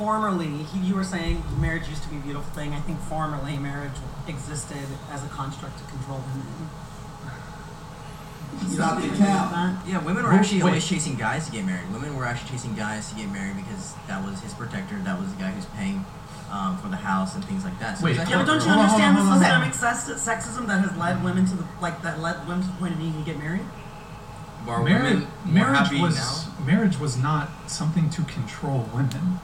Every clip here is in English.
formerly, he, you were saying marriage used to be a beautiful thing. I think formerly marriage existed as a construct to control women. Stop the account. Yeah, women were Wait, actually wait. always chasing guys to get married. Women were actually chasing guys to get married because that was his protector. That was the guy who's paying um, for the house and things like that. So Wait, it's Yeah, but don't you Hold on, hold on, understand the systemic sexism that has led women to the like that led women to the point of needing to get married? Are Marriage, women marriage was now? marriage was not something to control women.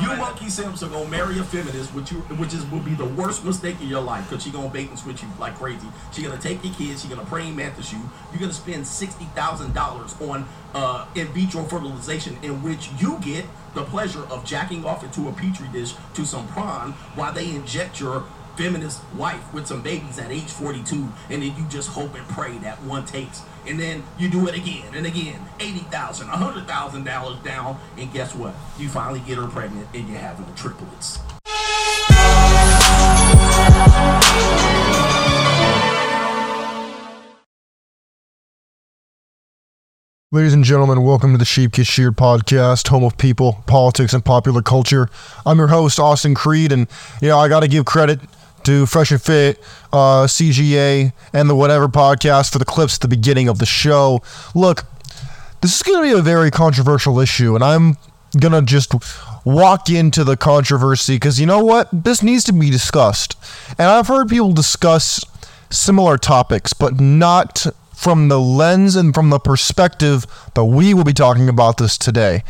You monkey simps are gonna marry a feminist, which you, which is will be the worst mistake of your life, cause she gonna bait and switch you like crazy. She gonna take your kids, she gonna praying mantis you. You're gonna spend sixty thousand dollars on uh, in vitro fertilization, in which you get the pleasure of jacking off into a petri dish to some prawn while they inject your feminist wife with some babies at age 42 and then you just hope and pray that one takes and then you do it again and again $80,000, 100000 dollars down and guess what you finally get her pregnant and you're having triplets Ladies and gentlemen, welcome to the Sheep Get Sheared podcast, home of people, politics, and popular culture. I'm your host, Austin Creed, and you know I got to give credit to Fresh and Fit, uh, CGA, and the Whatever podcast for the clips at the beginning of the show. Look, this is going to be a very controversial issue, and I'm going to just walk into the controversy because you know what? This needs to be discussed. And I've heard people discuss similar topics, but not from the lens and from the perspective that we will be talking about this today.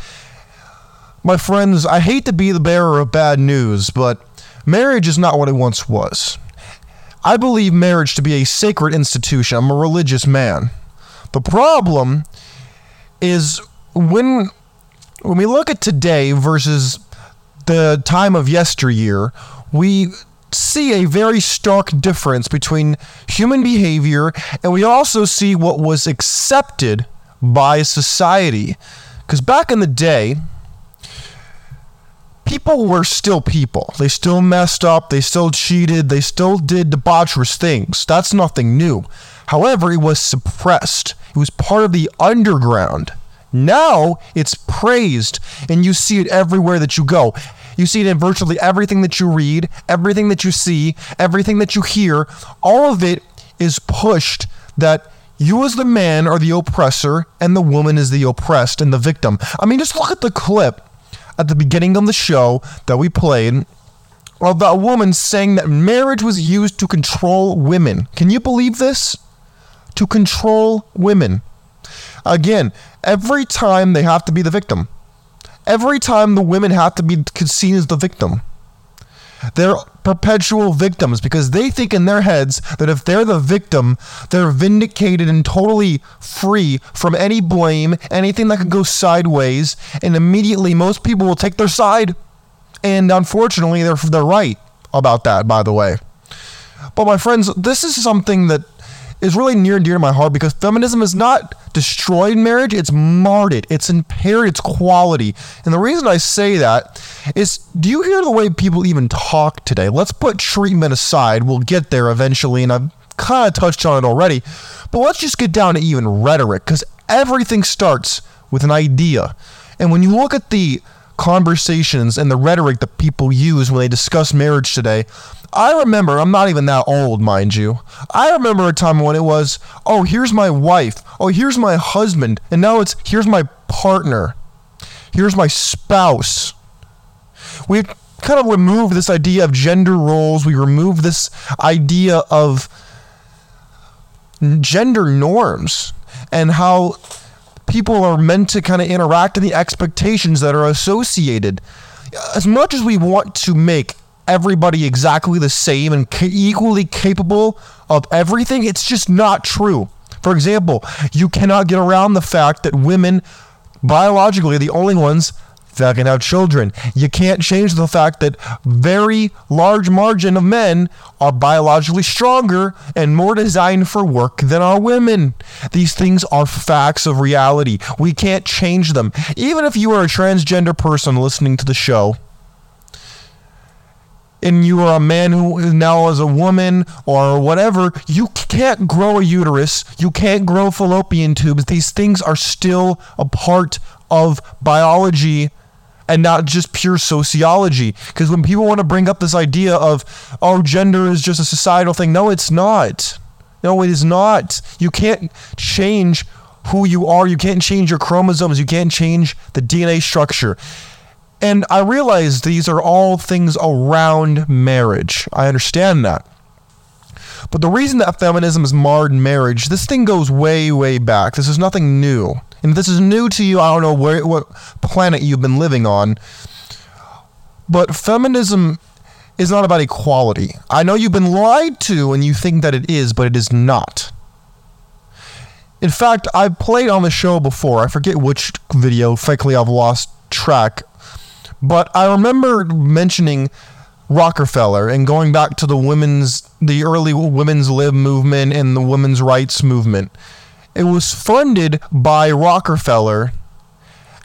My friends, I hate to be the bearer of bad news, but marriage is not what it once was. I believe marriage to be a sacred institution. I'm a religious man. The problem is when when we look at today versus the time of yesteryear, we see a very stark difference between human behavior and we also see what was accepted by society. Because back in the day, people were still people. They still messed up, they still cheated, they still did debaucherous things. That's nothing new. However, it was suppressed, it was part of the underground. Now it's praised, and you see it everywhere that you go. You see it in virtually everything that you read, everything that you see, everything that you hear. All of it is pushed that you, as the man, are the oppressor, and the woman is the oppressed and the victim. I mean, just look at the clip at the beginning of the show that we played of that woman saying that marriage was used to control women. Can you believe this? To control women. Again, every time they have to be the victim. Every time the women have to be seen as the victim. They're perpetual victims because they think in their heads that if they're the victim, they're vindicated and totally free from any blame, anything that could go sideways, and immediately most people will take their side. And unfortunately, they're, they're right about that, by the way. But my friends, this is something that is really near and dear to my heart because feminism has not destroyed marriage, it's marred it, it's impaired its quality. And the reason I say that is do you hear the way people even talk today? Let's put treatment aside, we'll get there eventually, and I've kind of touched on it already. But let's just get down to even rhetoric because everything starts with an idea. And when you look at the conversations and the rhetoric that people use when they discuss marriage today, I remember, I'm not even that old, mind you. I remember a time when it was, oh, here's my wife, oh, here's my husband, and now it's, here's my partner, here's my spouse. We kind of removed this idea of gender roles, we removed this idea of gender norms and how people are meant to kind of interact and the expectations that are associated. As much as we want to make everybody exactly the same and ca- equally capable of everything, it's just not true. For example, you cannot get around the fact that women biologically are the only ones that can have children. You can't change the fact that very large margin of men are biologically stronger and more designed for work than are women. These things are facts of reality. We can't change them. Even if you are a transgender person listening to the show, and you are a man who now is a woman or whatever, you can't grow a uterus, you can't grow fallopian tubes. These things are still a part of biology and not just pure sociology. Because when people want to bring up this idea of, oh, gender is just a societal thing, no, it's not. No, it is not. You can't change who you are. You can't change your chromosomes. You can't change the DNA structure. And I realize these are all things around marriage. I understand that. But the reason that feminism has marred marriage, this thing goes way, way back. This is nothing new. And if this is new to you, I don't know where, what planet you've been living on. But feminism is not about equality. I know you've been lied to and you think that it is, but it is not. In fact, I played on the show before. I forget which video. Frankly, I've lost track. But I remember mentioning Rockefeller and going back to the women's, the early women's lib movement and the women's rights movement. It was funded by Rockefeller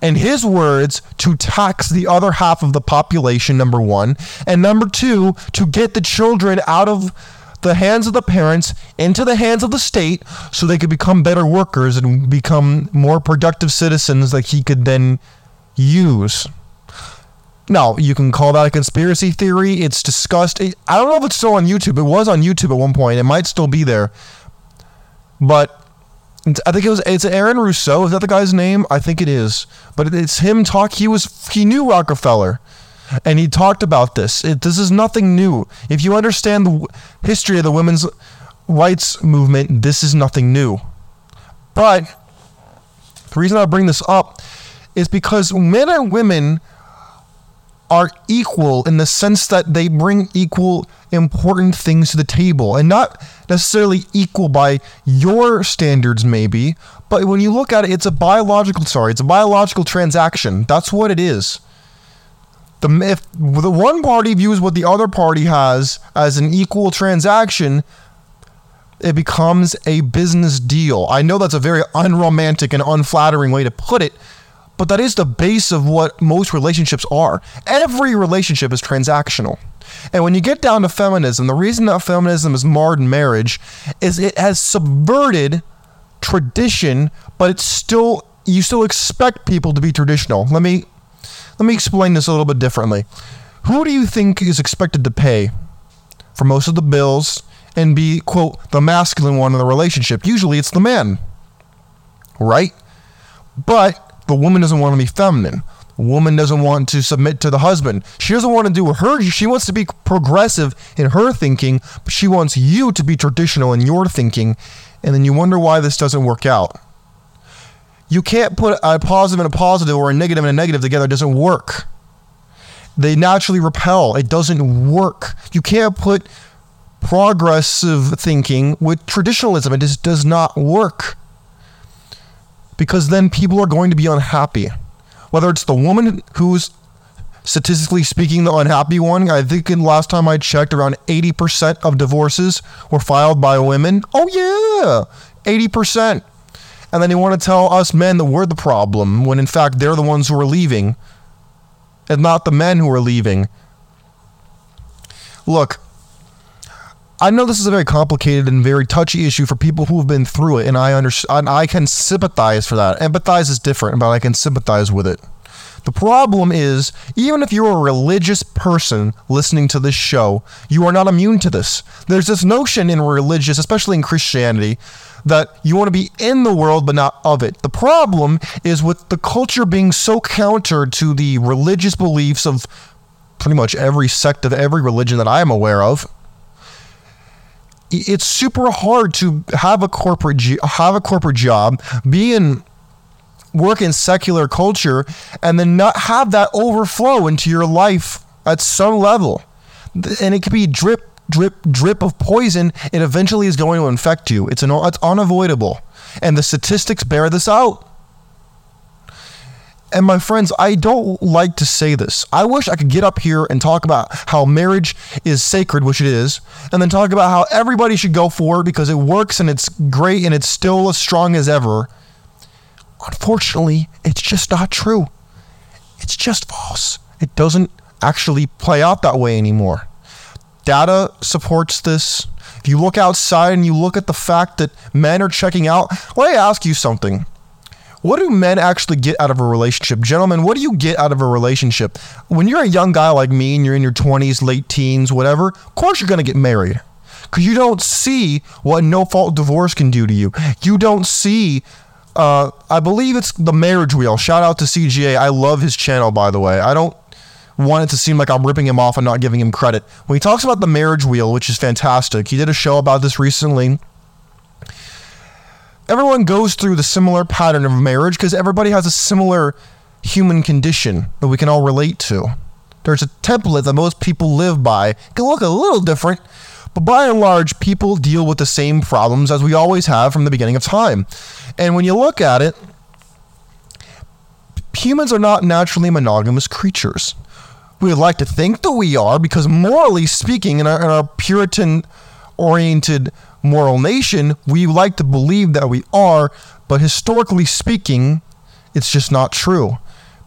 in his words, to tax the other half of the population, number one, and number two, to get the children out of the hands of the parents into the hands of the state so they could become better workers and become more productive citizens that he could then use. Now, you can call that a conspiracy theory. It's discussed. I don't know if it's still on YouTube. It was on YouTube at one point. It might still be there. But I think it was it's Aaron Russo. Is that the guy's name? I think it is. But it's him talk. He was he knew Rockefeller, and he talked about this. It, this is nothing new. If you understand the history of the women's rights movement, this is nothing new. But the reason I bring this up is because men and women are equal in the sense that they bring equal important things to the table and not necessarily equal by your standards maybe but when you look at it it's a biological sorry it's a biological transaction. That's what it is. The if the one party views what the other party has as an equal transaction it becomes a business deal. I know that's a very unromantic and unflattering way to put it but that is the base of what most relationships are. Every relationship is transactional. And when you get down to feminism, the reason that feminism is marred in marriage is it has subverted tradition, but it's still you still expect people to be traditional. Let me let me explain this a little bit differently. Who do you think is expected to pay for most of the bills and be quote the masculine one in the relationship? Usually it's the man. Right? But the woman doesn't want to be feminine. Woman doesn't want to submit to the husband. She doesn't want to do her. She wants to be progressive in her thinking, but she wants you to be traditional in your thinking. And then you wonder why this doesn't work out. You can't put a positive and a positive or a negative and a negative together. It doesn't work. They naturally repel. It doesn't work. You can't put progressive thinking with traditionalism. It just does not work because then people are going to be unhappy. Whether it's the woman who's statistically speaking the unhappy one, I think in last time I checked, around 80% of divorces were filed by women. Oh, yeah, 80%. And then they want to tell us men that we're the problem when in fact they're the ones who are leaving and not the men who are leaving. Look, I know this is a very complicated and very touchy issue for people who have been through it, and I understand. I can sympathize for that. Empathize is different, but I can sympathize with it. The problem is, even if you're a religious person listening to this show, you are not immune to this. There's this notion in religious, especially in Christianity, that you want to be in the world but not of it. The problem is with the culture being so counter to the religious beliefs of pretty much every sect of every religion that I am aware of it's super hard to have a corporate have a corporate job, be in work in secular culture, and then not have that overflow into your life at some level. And it could be drip, drip, drip of poison. It eventually is going to infect you. It's an it's unavoidable, and the statistics bear this out. And my friends, I don't like to say this. I wish I could get up here and talk about how marriage is sacred, which it is, and then talk about how everybody should go for it because it works and it's great and it's still as strong as ever. Unfortunately, it's just not true. It's just false. It doesn't actually play out that way anymore. Data supports this. If you look outside and you look at the fact that men are checking out, let me ask you something what do men actually get out of a relationship? Gentlemen, what do you get out of a relationship? When you're a young guy like me and you're in your 20s, late teens, whatever, of course you're going to get married. Because you don't see what no fault divorce can do to you. You don't see, uh, I believe it's the marriage wheel. Shout out to CGA. I love his channel, by the way. I don't want it to seem like I'm ripping him off and not giving him credit. When he talks about the marriage wheel, which is fantastic, he did a show about this recently everyone goes through the similar pattern of marriage because everybody has a similar human condition that we can all relate to. There's a template that most people live by. It can look a little different, but by and large, people deal with the same problems as we always have from the beginning of time. And when you look at it, humans are not naturally monogamous creatures. We would like to think that we are because, morally speaking, in our, in our Puritan oriented moral nation, we like to believe that we are, but historically speaking, it's just not true.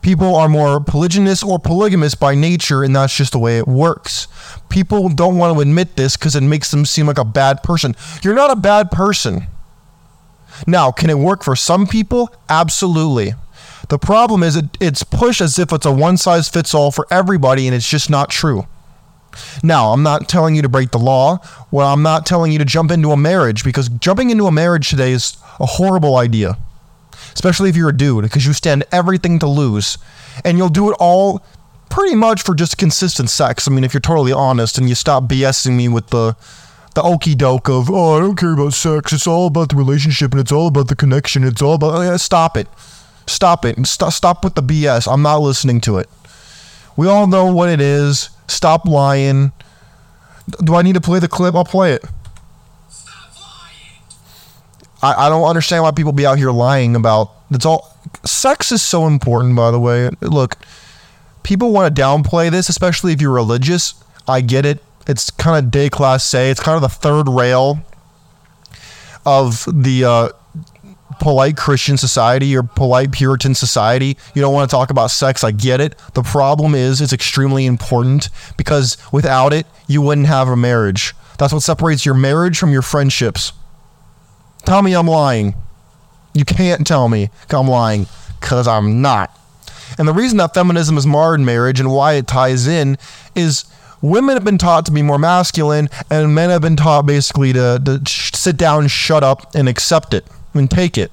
People are more polygynous or polygamous by nature, and that's just the way it works. People don't want to admit this because it makes them seem like a bad person. You're not a bad person. Now, can it work for some people? Absolutely. The problem is it, it's pushed as if it's a one size fits all for everybody, and it's just not true. Now, I'm not telling you to break the law. Well, I'm not telling you to jump into a marriage because jumping into a marriage today is a horrible idea. Especially if you're a dude, because you stand everything to lose. And you'll do it all pretty much for just consistent sex. I mean, if you're totally honest and you stop BSing me with the the okey doke of, oh, I don't care about sex. It's all about the relationship and it's all about the connection. It's all about, yeah, stop it. Stop it. Stop, stop with the BS. I'm not listening to it. We all know what it is. Stop lying. Do I need to play the clip? I'll play it. I, I don't understand why people be out here lying about it's all sex is so important by the way. Look, people want to downplay this, especially if you're religious. I get it. It's kind of déclassé. It's kind of the third rail of the uh, polite Christian society or polite Puritan society. You don't want to talk about sex. I get it. The problem is it's extremely important because without it, you wouldn't have a marriage. That's what separates your marriage from your friendships. Tell me I'm lying. You can't tell me I'm lying because I'm not. And the reason that feminism is marred in marriage and why it ties in is women have been taught to be more masculine and men have been taught basically to, to sit down, shut up, and accept it and take it.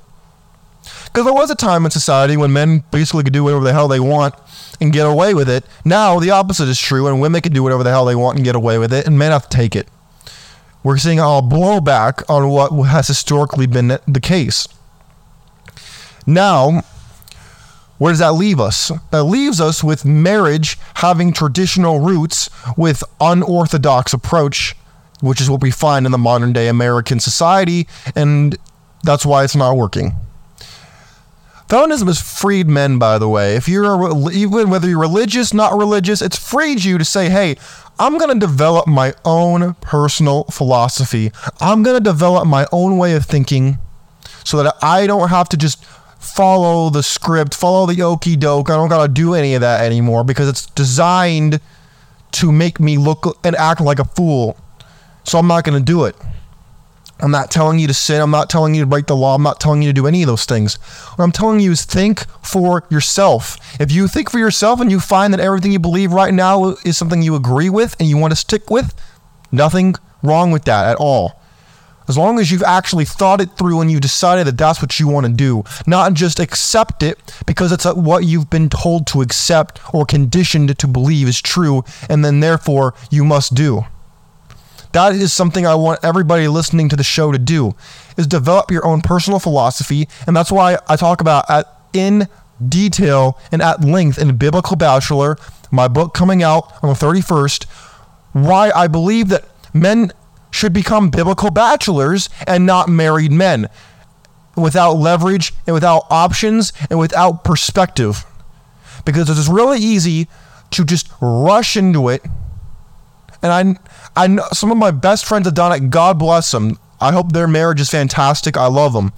Because there was a time in society when men basically could do whatever the hell they want and get away with it. Now the opposite is true, and women can do whatever the hell they want and get away with it, and men have to take it. We're seeing a blowback on what has historically been the case. Now, where does that leave us? That leaves us with marriage having traditional roots with unorthodox approach, which is what we find in the modern day American society, and that's why it's not working. Feminism has freed men, by the way. If you're even whether you're religious, not religious, it's freed you to say, "Hey, I'm going to develop my own personal philosophy. I'm going to develop my own way of thinking, so that I don't have to just follow the script, follow the okey doke. I don't got to do any of that anymore because it's designed to make me look and act like a fool. So I'm not going to do it." I'm not telling you to sin. I'm not telling you to break the law. I'm not telling you to do any of those things. What I'm telling you is think for yourself. If you think for yourself and you find that everything you believe right now is something you agree with and you want to stick with, nothing wrong with that at all. As long as you've actually thought it through and you decided that that's what you want to do, not just accept it because it's what you've been told to accept or conditioned to believe is true, and then therefore you must do. That is something I want everybody listening to the show to do is develop your own personal philosophy, and that's why I talk about at in detail and at length in Biblical Bachelor, my book coming out on the 31st, why I believe that men should become biblical bachelors and not married men without leverage and without options and without perspective. Because it's really easy to just rush into it. And I I some of my best friends have done it. God bless them. I hope their marriage is fantastic. I love them.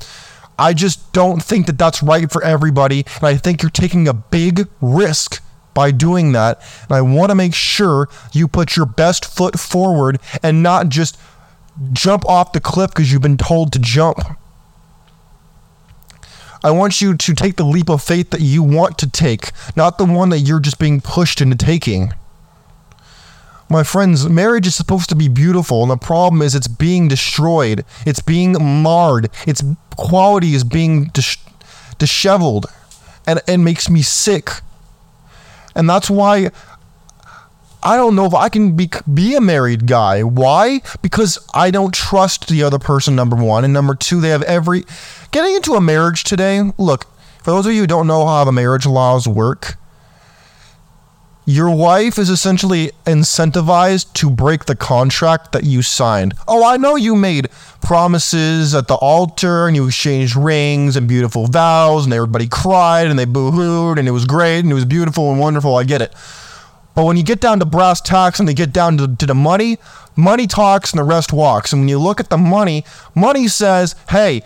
I just don't think that that's right for everybody. And I think you're taking a big risk by doing that. And I want to make sure you put your best foot forward and not just jump off the cliff because you've been told to jump. I want you to take the leap of faith that you want to take, not the one that you're just being pushed into taking. My friends, marriage is supposed to be beautiful, and the problem is it's being destroyed. It's being marred. Its quality is being dis- disheveled, and it makes me sick. And that's why I don't know if I can be be a married guy. Why? Because I don't trust the other person. Number one, and number two, they have every getting into a marriage today. Look, for those of you who don't know how the marriage laws work, your wife is essentially incentivized to break the contract that you signed. Oh, I know you made promises at the altar and you exchanged rings and beautiful vows and everybody cried and they boo-hooed and it was great and it was beautiful and wonderful. I get it. But when you get down to brass tacks and they get down to, to the money, money talks and the rest walks. And when you look at the money, money says, hey,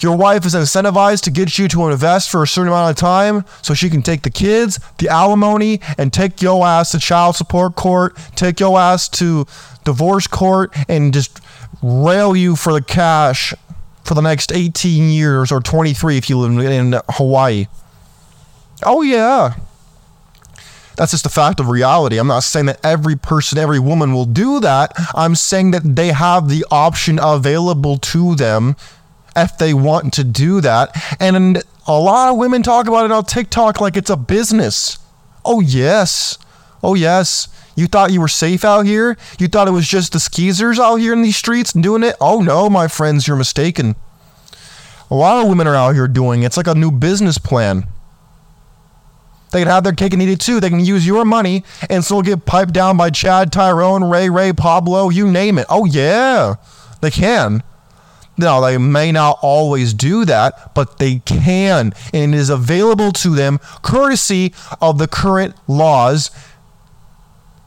your wife is incentivized to get you to invest for a certain amount of time so she can take the kids, the alimony, and take your ass to child support court, take your ass to divorce court, and just rail you for the cash for the next 18 years or 23 if you live in Hawaii. Oh, yeah. That's just a fact of reality. I'm not saying that every person, every woman will do that. I'm saying that they have the option available to them if they want to do that. And a lot of women talk about it on TikTok like it's a business. Oh, yes. Oh, yes. You thought you were safe out here? You thought it was just the skeezers out here in these streets doing it? Oh, no, my friends, you're mistaken. A lot of women are out here doing it. It's like a new business plan. They can have their cake and eat it too. They can use your money and still get piped down by Chad, Tyrone, Ray, Ray, Pablo, you name it. Oh, yeah, they can. Now, they may not always do that, but they can. And it is available to them courtesy of the current laws.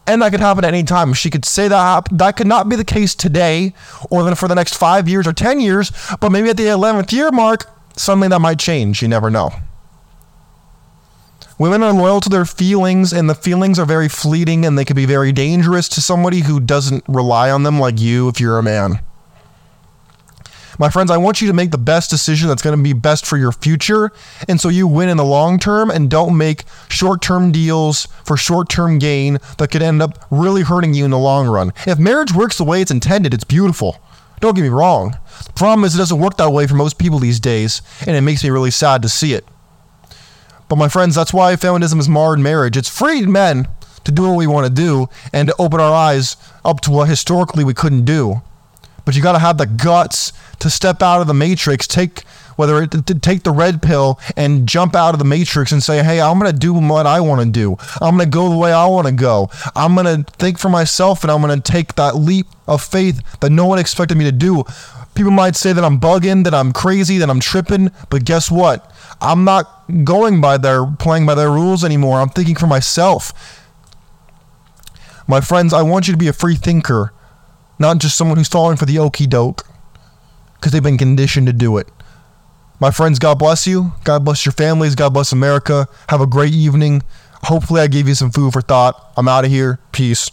And that could happen at any time. She could say that that could not be the case today or then for the next five years or 10 years, but maybe at the 11th year mark, suddenly that might change. You never know. Women are loyal to their feelings, and the feelings are very fleeting and they can be very dangerous to somebody who doesn't rely on them like you if you're a man. My friends, I want you to make the best decision that's going to be best for your future. And so you win in the long term and don't make short term deals for short term gain that could end up really hurting you in the long run. If marriage works the way it's intended, it's beautiful. Don't get me wrong. The problem is it doesn't work that way for most people these days, and it makes me really sad to see it. But my friends, that's why feminism has marred marriage. It's freed men to do what we want to do and to open our eyes up to what historically we couldn't do. But you got to have the guts to step out of the matrix, take whether it to take the red pill and jump out of the matrix and say, "Hey, I'm going to do what I want to do. I'm going to go the way I want to go. I'm going to think for myself and I'm going to take that leap of faith that no one expected me to do." People might say that I'm bugging, that I'm crazy, that I'm tripping, but guess what? I'm not going by their playing by their rules anymore. I'm thinking for myself. My friends, I want you to be a free thinker, not just someone who's falling for the okey doke because they've been conditioned to do it. My friends, God bless you. God bless your families. God bless America. Have a great evening. Hopefully, I gave you some food for thought. I'm out of here. Peace.